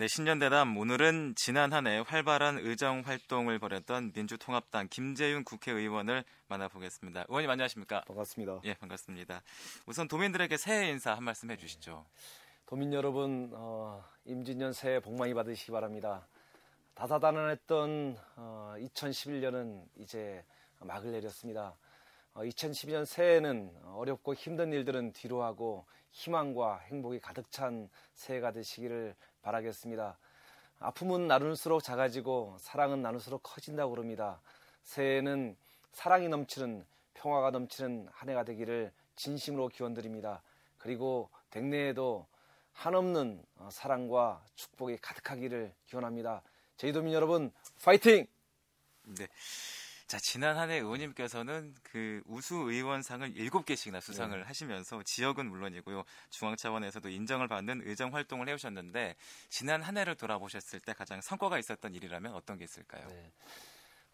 네, 신년대담 오늘은 지난 한 해 활발한 의정 활동을 벌였던 민주통합당 김재윤 국회의원을 만나보겠습니다. 의원님 안녕하십니까? 반갑습니다. 예, 반갑습니다. 우선 도민들에게 새해 인사 한 말씀 해주시죠. 도민 여러분, 어, 임진년 새해 복 많이 받으시기 바랍니다. 다사다난했던 어, 2011년은 이제 막을 내렸습니다. 어, 2012년 새해에는 어렵고 힘든 일들은 뒤로 하고 희망과 행복이 가득 찬 새해가 되시기를 바라겠습니다. 아픔은 나눌수록 작아지고 사랑은 나눌수록 커진다고 그럽니다. 새해에는 사랑이 넘치는 평화가 넘치는 한 해가 되기를 진심으로 기원드립니다. 그리고 댁내에도 한없는 어, 사랑과 축복이 가득하기를 기원합니다. 제이도민 여러분, 파이팅! 네. 자, 지난 한 해 의원님께서는 그 우수 의원상을 7개씩이나 수상을 네. 하시면서 지역은 물론이고요. 중앙 차원에서도 인정을 받는 의정 활동을 해 오셨는데 지난 한 해를 돌아보셨을 때 가장 성과가 있었던 일이라면 어떤 게 있을까요? 네.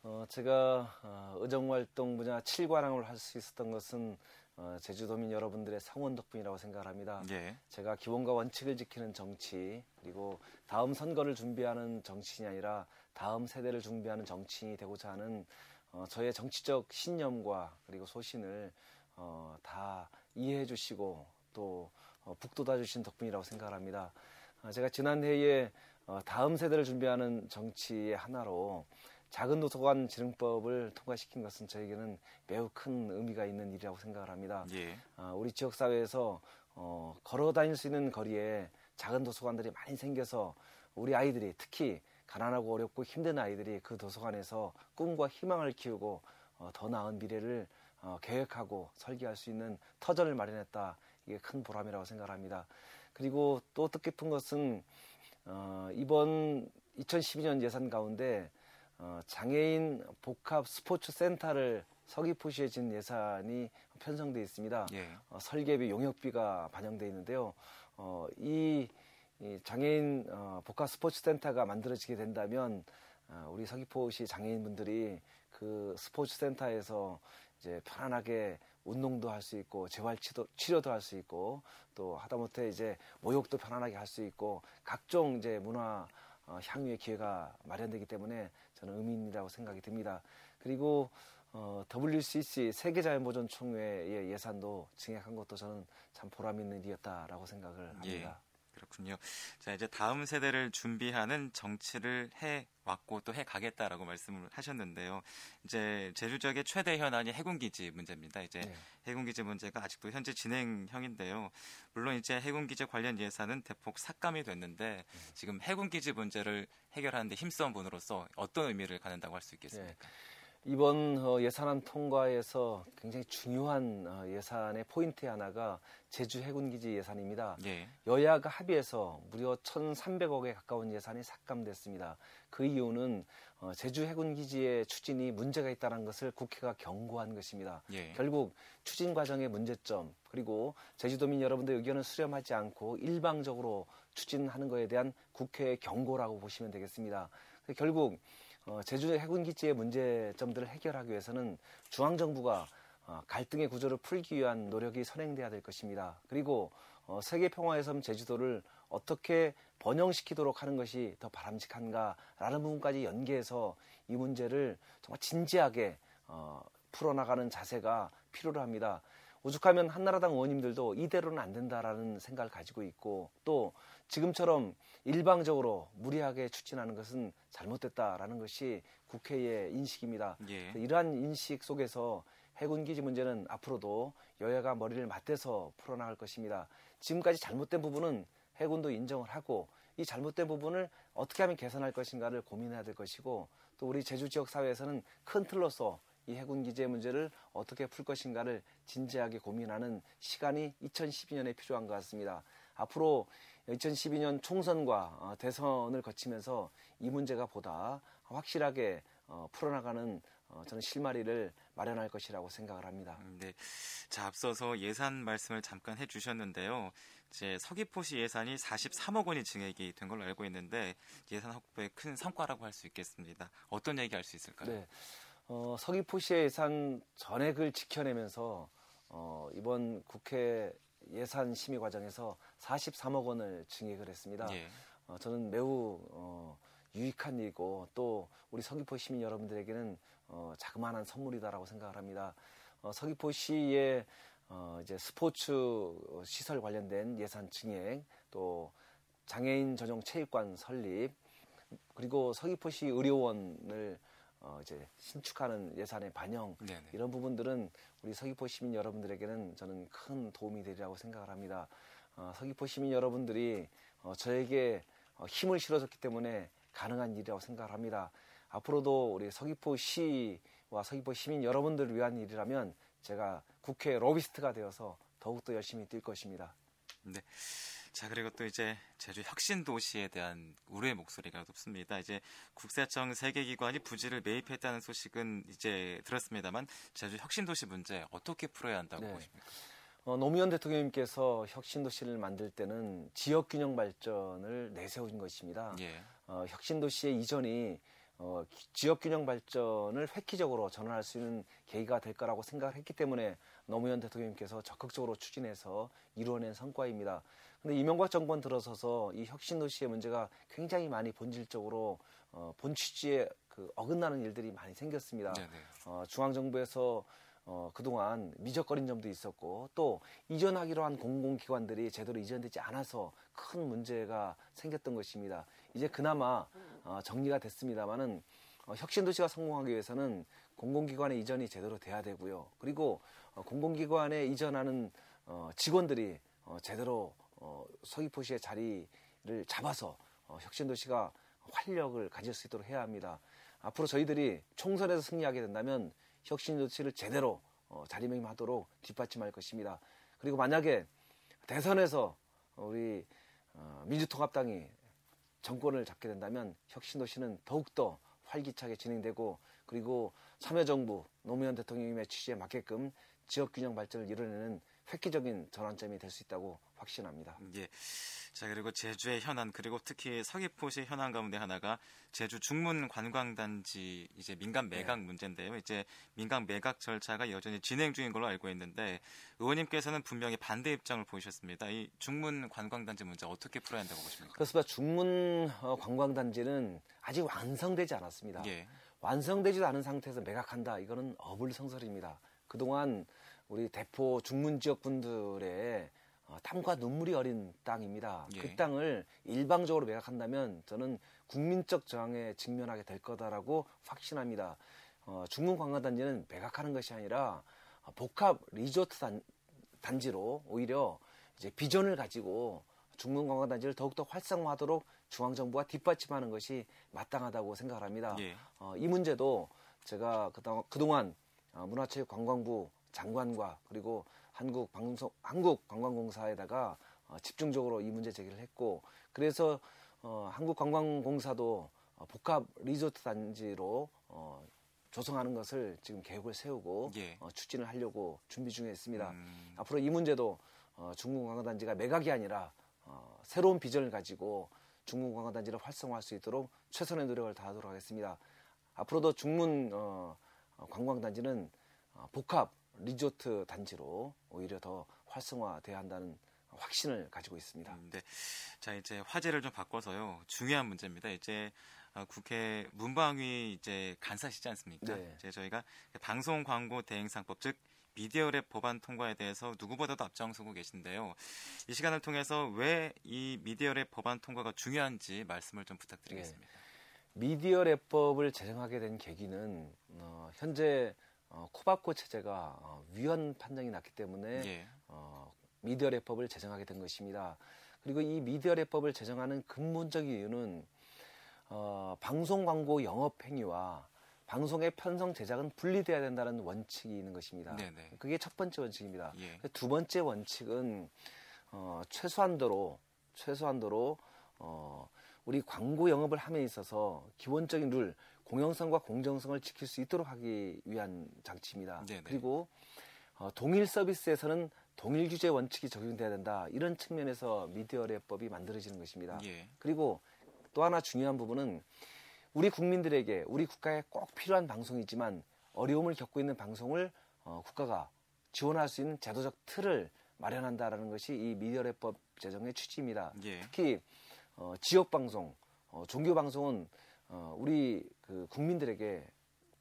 어, 제가 어, 의정 활동 분야 7관왕을 할 수 있었던 것은 어, 제주도민 여러분들의 성원 덕분이라고 생각합니다. 예. 제가 기본과 원칙을 지키는 정치 그리고 다음 선거를 준비하는 정치인이 아니라 다음 세대를 준비하는 정치인이 되고자 하는 어, 저의 정치적 신념과 그리고 소신을 어, 다 이해해 주시고 또 어, 북돋아 주신 덕분이라고 생각합니다. 어, 제가 지난해에 어, 다음 세대를 준비하는 정치의 하나로 작은 도서관 지능법을 통과시킨 것은 저에게는 매우 큰 의미가 있는 일이라고 생각을 합니다. 예. 어, 우리 지역 사회에서 어, 걸어 다닐 수 있는 거리에 작은 도서관들이 많이 생겨서 우리 아이들이 특히 가난하고 어렵고 힘든 아이들이 그 도서관에서 꿈과 희망을 키우고 어, 더 나은 미래를 어, 계획하고 설계할 수 있는 터전을 마련했다. 이게 큰 보람이라고 생각합니다. 그리고 또 뜻깊은 것은 어, 이번 2012년 예산 가운데 어, 장애인 복합 스포츠 센터를 서귀포시에 진 예산이 편성돼 있습니다. 예. 어, 설계비, 용역비가 반영돼 있는데요. 어, 이, 이 장애인 어, 복합 스포츠 센터가 만들어지게 된다면 어, 우리 서귀포시 장애인분들이 그 스포츠 센터에서 이제 편안하게 운동도 할 수 있고 재활 치료, 치료도 할 수 있고 또 하다못해 이제 모욕도 편안하게 할 수 있고 각종 이제 문화 어, 향유의 기회가 마련되기 때문에 저는 의미있다고 생각이 듭니다. 그리고 어, WCC 세계자연보존 총회의 예산도 증액한 것도 저는 참 보람 있는 일이었다라고 생각을 합니다. 예. 그렇군요. 자, 이제 다음 세대를 준비하는 정치를 해 왔고 또 해 가겠다라고 말씀을 하셨는데요. 이제 제주 지역의 최대 현안이 해군 기지 문제입니다. 이제 네. 해군 기지 문제가 아직도 현재 진행형인데요. 물론 이제 해군 기지 관련 예산은 대폭 삭감이 됐는데 네. 지금 해군 기지 문제를 해결하는데 힘써온 분으로서 어떤 의미를 갖는다고 할 수 있겠습니까? 네. 이번 어, 예산안 통과에서 굉장히 중요한 어, 예산의 포인트 하나가 제주 해군기지 예산입니다. 예. 여야가 합의해서 무려 1,300억에 가까운 예산이 삭감됐습니다. 그 이유는 어, 제주 해군기지의 추진이 문제가 있다는 것을 국회가 경고한 것입니다. 예. 결국 추진 과정의 문제점 그리고 제주도민 여러분들 의견을 수렴하지 않고 일방적으로 추진하는 것에 대한 국회의 경고라고 보시면 되겠습니다. 결국 어, 제주 해군 기지의 문제점들을 해결하기 위해서는 중앙 정부가 어, 갈등의 구조를 풀기 위한 노력이 선행돼야 될 것입니다. 그리고 어, 세계 평화의 섬 제주도를 어떻게 번영시키도록 하는 것이 더 바람직한가라는 부분까지 연계해서 이 문제를 정말 진지하게 어, 풀어나가는 자세가 필요로 합니다. 오죽하면 한나라당 의원님들도 이대로는 안 된다라는 생각을 가지고 있고 또 지금처럼 일방적으로 무리하게 추진하는 것은 잘못됐다라는 것이 국회의 인식입니다. 예. 이러한 인식 속에서 해군 기지 문제는 앞으로도 여야가 머리를 맞대서 풀어나갈 것입니다. 지금까지 잘못된 부분은 해군도 인정을 하고 이 잘못된 부분을 어떻게 하면 개선할 것인가를 고민해야 될 것이고 또 우리 제주 지역 사회에서는 큰 틀로서 이 해군 기재 문제를 어떻게 풀 것인가를 진지하게 고민하는 시간이 2012년에 필요한 것 같습니다. 앞으로 2012년 총선과 어, 대선을 거치면서 이 문제가 보다 확실하게 어, 풀어나가는 어, 저는 실마리를 마련할 것이라고 생각을 합니다. 음, 네. 자, 앞서서 예산 말씀을 잠깐 해 주셨는데요. 이제 서귀포시 예산이 43억 원이 증액이 된 걸로 알고 있는데 예산 확보의 큰 성과라고 할 수 있겠습니다. 어떤 얘기 할 수 있을까요? 네. 어, 서귀포시의 예산 전액을 지켜내면서 어, 이번 국회 예산 심의 과정에서 43억 원을 증액을 했습니다. 예. 어, 저는 매우 어, 유익한 일이고 또 우리 서귀포 시민 여러분들에게는 어, 자그마한 선물이다라고 생각을 합니다. 어, 서귀포시의 어, 이제 스포츠 시설 관련된 예산 증액, 또 장애인 전용 체육관 설립, 그리고 서귀포시 의료원을 어, 이제 신축하는 예산의 반영 네네. 이런 부분들은 우리 서귀포 시민 여러분들에게는 저는 큰 도움이 되리라고 생각을 합니다. 어, 서귀포 시민 여러분들이 어, 저에게 어, 힘을 실어줬기 때문에 가능한 일이라고 생각을 합니다. 앞으로도 우리 서귀포시와 서귀포 시민 여러분들을 위한 일이라면 제가 국회 로비스트가 되어서 더욱더 열심히 뛸 것입니다. 네. 자, 그리고 또 이제 제주 혁신 도시에 대한 우려의 목소리가 높습니다. 이제 국세청 세계기관이 부지를 매입했다는 소식은 이제 들었습니다만 제주 혁신 도시 문제 어떻게 풀어야 한다고 네. 보십니까? 어, 노무현 대통령님께서 혁신 도시를 만들 때는 지역 균형 발전을 내세운 것입니다. 예. 어, 혁신 도시의 이전이 어, 지역 균형 발전을 획기적으로 전환할 수 있는 계기가 될 거라고 생각을 했기 때문에 노무현 대통령님께서 적극적으로 추진해서 이루어낸 성과입니다. 근데 이명박 정권 들어서서 이 혁신 도시의 문제가 굉장히 많이 본질적으로 어, 본 취지에 그 어긋나는 일들이 많이 생겼습니다. 어, 중앙 정부에서 어, 그동안 미적거린 점도 있었고 또 이전하기로 한 공공기관들이 제대로 이전되지 않아서 큰 문제가 생겼던 것입니다. 이제 그나마 어, 정리가 됐습니다만은 어, 혁신도시가 성공하기 위해서는 공공기관의 이전이 제대로 돼야 되고요. 그리고 어, 공공기관에 이전하는 어, 직원들이 어, 제대로 어, 서귀포시의 자리를 잡아서 어, 혁신도시가 활력을 가질 수 있도록 해야 합니다. 앞으로 저희들이 총선에서 승리하게 된다면 혁신도시를 제대로 어, 자리매김하도록 뒷받침할 것입니다. 그리고 만약에 대선에서 우리 어, 민주통합당이 정권을 잡게 된다면 혁신도시는 더욱더 활기차게 진행되고 그리고 참여정부 노무현 대통령님의 취지에 맞게끔 지역균형 발전을 이뤄내는 획기적인 전환점이 될 수 있다고 확신합니다. 예. 자 그리고 제주의 현안 그리고 특히 서귀포시 현안 가운데 하나가 제주 중문 관광단지 이제 민간 매각 네. 문제인데요. 이제 민간 매각 절차가 여전히 진행 중인 걸로 알고 있는데 의원님께서는 분명히 반대 입장을 보이셨습니다. 이 중문 관광단지 문제 어떻게 풀어야 한다고 보십니까? 그렇습니다. 중문 어, 관광단지는 아직 완성되지 않았습니다. 예. 완성되지도 않은 상태에서 매각한다. 이거는 어불성설입니다. 그동안 우리 대포 중문 지역 분들의 어, 땀과 눈물이 어린 땅입니다. 예. 그 땅을 일방적으로 매각한다면 저는 국민적 저항에 직면하게 될 거다라고 확신합니다. 어, 중문 관광단지는 매각하는 것이 아니라 어, 복합 리조트 단, 단지로 오히려 이제 비전을 가지고 중문 관광단지를 더욱더 활성화하도록 중앙정부가 뒷받침하는 것이 마땅하다고 생각합니다. 예. 어, 이 문제도 제가 그동안 어, 문화체육관광부 장관과 그리고 한국 방송 한국 관광공사에다가 어, 집중적으로 이 문제 제기를 했고 그래서 어, 한국 관광공사도 어, 복합 리조트 단지로 어, 조성하는 것을 지금 계획을 세우고 예. 어, 추진을 하려고 준비 중에 있습니다. 음. 앞으로 이 문제도 어, 중국 관광단지가 매각이 아니라 어, 새로운 비전을 가지고 중국 관광단지를 활성화할 수 있도록 최선의 노력을 다하도록 하겠습니다. 앞으로도 중문 어, 관광단지는 어, 복합 리조트 단지로 오히려 더 활성화돼야 한다는 확신을 가지고 있습니다. 음, 네. 자, 이제 화제를 좀 바꿔서요. 중요한 문제입니다. 이제 어, 국회 문방위 이제 간사시지 않습니까? 네. 이제 저희가 방송 광고 대행상법 즉 미디어랩 법안 통과에 대해서 누구보다도 앞장서고 계신데요. 이 시간을 통해서 왜 이 미디어랩 법안 통과가 중요한지 말씀을 좀 부탁드리겠습니다. 네. 미디어랩법을 제정하게 된 계기는 어, 현재 어, 코바코 체제가 어, 위헌 판정이 났기 때문에 예. 어, 미디어 랩법을 제정하게 된 것입니다. 그리고 이 미디어 랩법을 제정하는 근본적인 이유는 어, 방송 광고 영업 행위와 방송의 편성 제작은 분리돼야 된다는 원칙이 있는 것입니다. 네네. 그게 첫 번째 원칙입니다. 예. 두 번째 원칙은 어, 최소한도로 최소한도로 어, 우리 광고 영업을 함에 있어서 기본적인 룰 공영성과 공정성을 지킬 수 있도록 하기 위한 장치입니다. 네네. 그리고 어, 동일 서비스에서는 동일 규제 원칙이 적용돼야 된다. 이런 측면에서 미디어랩법이 만들어지는 것입니다. 예. 그리고 또 하나 중요한 부분은 우리 국민들에게 우리 국가에 꼭 필요한 방송이지만 어려움을 겪고 있는 방송을 어, 국가가 지원할 수 있는 제도적 틀을 마련한다라는 것이 이 미디어랩법 제정의 취지입니다. 예. 특히 어, 지역 방송, 어, 종교 방송은 어, 우리 그 국민들에게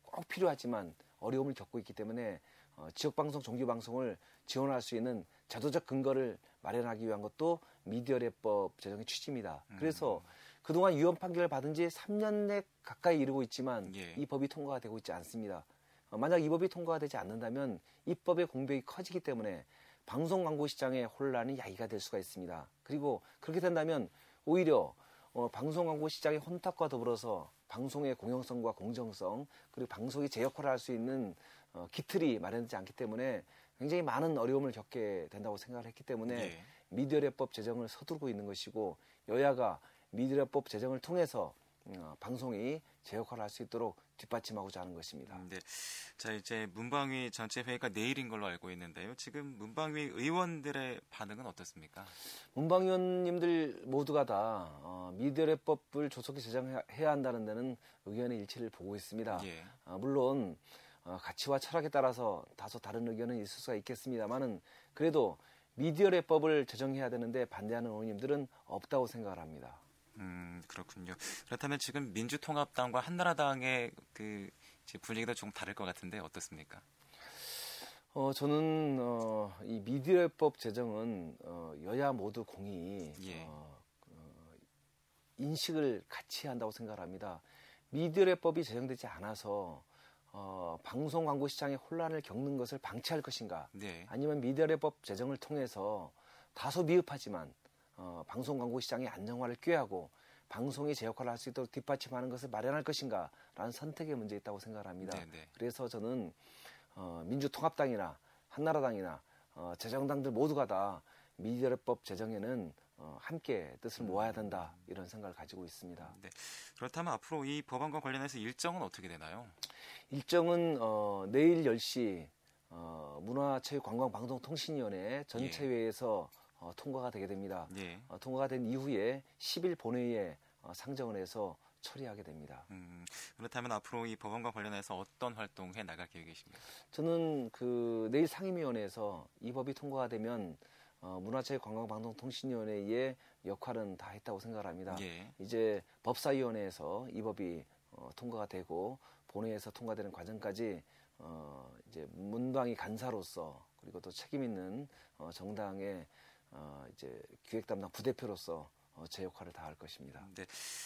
꼭 필요하지만 어려움을 겪고 있기 때문에 어, 지역 방송, 종교 방송을 지원할 수 있는 제도적 근거를 마련하기 위한 것도 미디어례법 제정의 취지입니다. 음. 그래서 그동안 유언 판결을 받은 지 3년 내 가까이 이르고 있지만 예. 이 법이 통과가 되고 있지 않습니다. 어, 만약 이 법이 통과가 되지 않는다면 입법의 공백이 커지기 때문에 방송 광고 시장의 혼란이 야기가 될 수가 있습니다. 그리고 그렇게 된다면 오히려 어, 방송 광고 시장의 혼탁과 더불어서 방송의 공영성과 공정성 그리고 방송이 제 역할을 할 수 있는 어, 기틀이 마련되지 않기 때문에 굉장히 많은 어려움을 겪게 된다고 생각을 했기 때문에 네. 미디어례법 제정을 서두르고 있는 것이고 여야가 미디어법 제정을 통해서 어, 방송이 제 역할을 할 수 있도록 뒷받침하고자 하는 것입니다. 음, 네. 자 이제 문방위 전체 회의가 내일인 걸로 알고 있는데요. 지금 문방위 의원들의 반응은 어떻습니까? 문방위 원님들 모두가 다 어, 미디어법을 조속히 제정해야 한다는 데는 의견의 일치를 보고 있습니다. 예. 어, 물론 어, 가치와 철학에 따라서 다소 다른 의견은 있을 수가 있겠습니다만은 그래도 미디어랩법을 제정해야 되는데 반대하는 의원님들은 없다고 생각을 합니다. 음, 그렇군요. 그렇다면 지금 민주통합당과 한나라당의 그 분위기도 좀 다를 것 같은데 어떻습니까? 어, 저는 어, 이 미디어법 제정은 어, 여야 모두 공이 예. 어, 어, 인식을 같이 한다고 생각합니다. 미디어법이 제정되지 않아서 어, 방송 광고 시장의 혼란을 겪는 것을 방치할 것인가, 네. 아니면 미디어법 제정을 통해서 다소 미흡하지만 어, 방송 광고 시장의 안정화를 꾀하고 방송이 제 역할을 할 수 있도록 뒷받침하는 것을 마련할 것인가라는 선택의 문제 있다고 생각합니다. 네네. 네. 그래서 저는 어, 민주통합당이나 한나라당이나 어, 재정당들 모두가 다 미디어법 제정에는 어, 함께 뜻을 음. 모아야 된다 이런 생각을 가지고 있습니다. 네. 그렇다면 앞으로 이 법안과 관련해서 일정은 어떻게 되나요? 일정은 어, 내일 10시 어, 문화체육관광방송통신위원회 전체회에서 예. 어, 통과가 되게 됩니다. 예. 어, 통과가 된 이후에 10일 본회의에 어, 상정을 해서 처리하게 됩니다. 음, 그렇다면 앞으로 이 법안과 관련해서 어떤 활동해 나갈 계획이십니까? 저는 그 내일 상임위원회에서 이 법이 통과가 되면 어, 문화체육관광방송통신위원회의 역할은 다 했다고 생각합니다. 예. 이제 법사위원회에서 이 법이 어, 통과가 되고 본회의에서 통과되는 과정까지 어, 이제 문방위 간사로서 그리고 또 책임 있는 어, 정당의 어, 이제 기획 담당 부대표로서 어, 제 역할을 다할 것입니다. 네,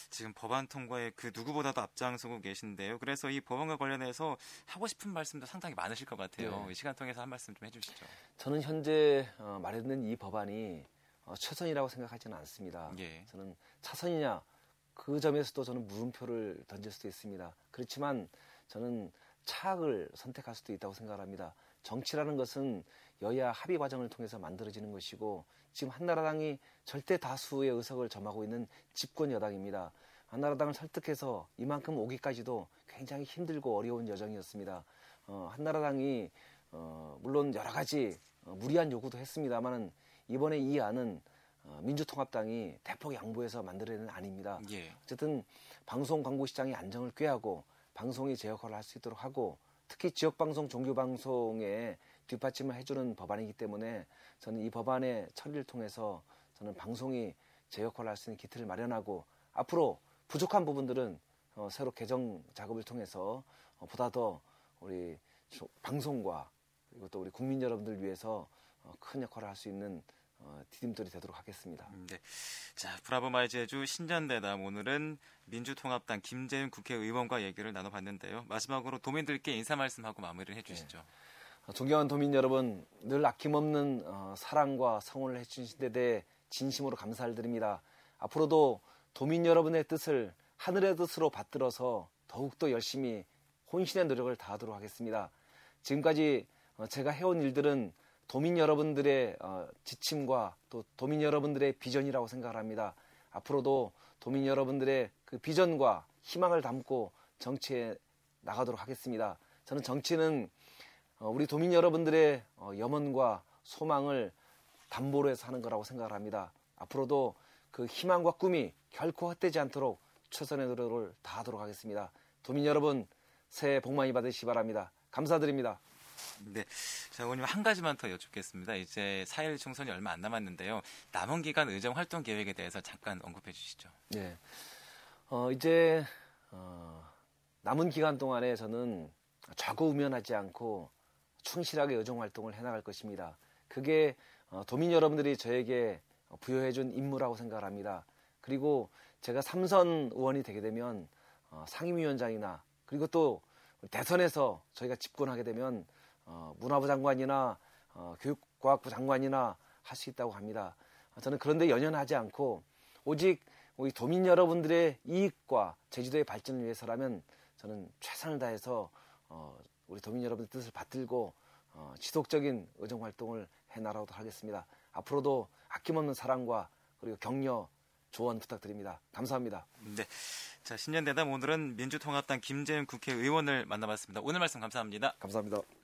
지금 법안 통과에 그 누구보다도 앞장서고 계신데요. 그래서 이 법안과 관련해서 하고 싶은 말씀도 상당히 많으실 것 같아요. 네. 시간 통해서 한 말씀 좀 해주시죠. 저는 현재 어, 마련된 이 법안이 어, 최선이라고 생각하지는 않습니다. 예. 저는 차선이냐 그 점에서도 저는 물음표를 던질 수도 있습니다. 그렇지만 저는 차악을 선택할 수도 있다고 생각합니다. 정치라는 것은 여야 합의 과정을 통해서 만들어지는 것이고 지금 한나라당이 절대 다수의 의석을 점하고 있는 집권 여당입니다. 한나라당을 설득해서 이만큼 오기까지도 굉장히 힘들고 어려운 여정이었습니다. 어, 한나라당이 어, 물론 여러 가지 어, 무리한 요구도 했습니다만은 이번에 이 안은 어, 민주통합당이 대폭 양보해서 만들어낸 안입니다. 예. 어쨌든 방송 광고 시장의 안정을 꾀하고 방송이 제 역할을 할 수 있도록 하고 특히 지역 방송, 종교 방송에 뒷받침을 해주는 법안이기 때문에 저는 이 법안의 처리를 통해서 저는 방송이 제 역할을 할 수 있는 기틀을 마련하고 앞으로 부족한 부분들은 어, 새로 개정 작업을 통해서 어, 보다 더 우리 방송과 그리고 또 우리 국민 여러분들 위해서 어, 큰 역할을 할 수 있는 어, 디딤돌이 되도록 하겠습니다. 음, 네. 자, 브라보 마이 제주 신년대담 오늘은 민주통합당 김재윤 국회의원과 얘기를 나눠봤는데요. 마지막으로 도민들께 인사 말씀하고 마무리를 해주시죠. 네. 어, 존경하는 도민 여러분, 늘 아낌없는 어, 사랑과 성원을 해주신 데 대해 진심으로 감사를 드립니다. 앞으로도 도민 여러분의 뜻을 하늘의 뜻으로 받들어서 더욱더 열심히 혼신의 노력을 다하도록 하겠습니다. 지금까지 어, 제가 해온 일들은 도민 여러분들의 어, 지침과 또 도민 여러분들의 비전이라고 생각합니다. 앞으로도 도민 여러분들의 그 비전과 희망을 담고 정치에 나가도록 하겠습니다. 저는 정치는 어, 우리 도민 여러분들의 어, 염원과 소망을 담보로 해서 하는 거라고 생각을 합니다. 앞으로도 그 희망과 꿈이 결코 헛되지 않도록 최선의 노력을 다하도록 하겠습니다. 도민 여러분 새해 복 많이 받으시기 바랍니다. 감사드립니다. 네. 자, 의원님 한 가지만 더 여쭙겠습니다. 이제 4일 총선이 얼마 안 남았는데요. 남은 기간 의정 활동 계획에 대해서 잠깐 언급해 주시죠. 네. 어, 이제 어, 남은 기간 동안에 저는 좌고우면하지 않고 충실하게 의정 활동을 해나갈 것입니다. 그게 어, 도민 여러분들이 저에게 부여해준 임무라고 생각을 합니다. 그리고 제가 삼선 의원이 되게 되면 어, 상임위원장이나 그리고 또 대선에서 저희가 집권하게 되면 어, 문화부 장관이나 어, 교육과학부 장관이나 할 수 있다고 합니다. 저는 그런데 연연하지 않고 오직 우리 도민 여러분들의 이익과 제주도의 발전을 위해서라면 저는 최선을 다해서 어, 우리 도민 여러분들 뜻을 받들고 어, 지속적인 의정 활동을 해나가도록 하겠습니다. 앞으로도 아낌없는 사랑과 그리고 격려, 조언 부탁드립니다. 감사합니다. 네. 자, 신년 대담 오늘은 민주통합당 김재현 국회의원을 만나봤습니다. 오늘 말씀 감사합니다. 감사합니다.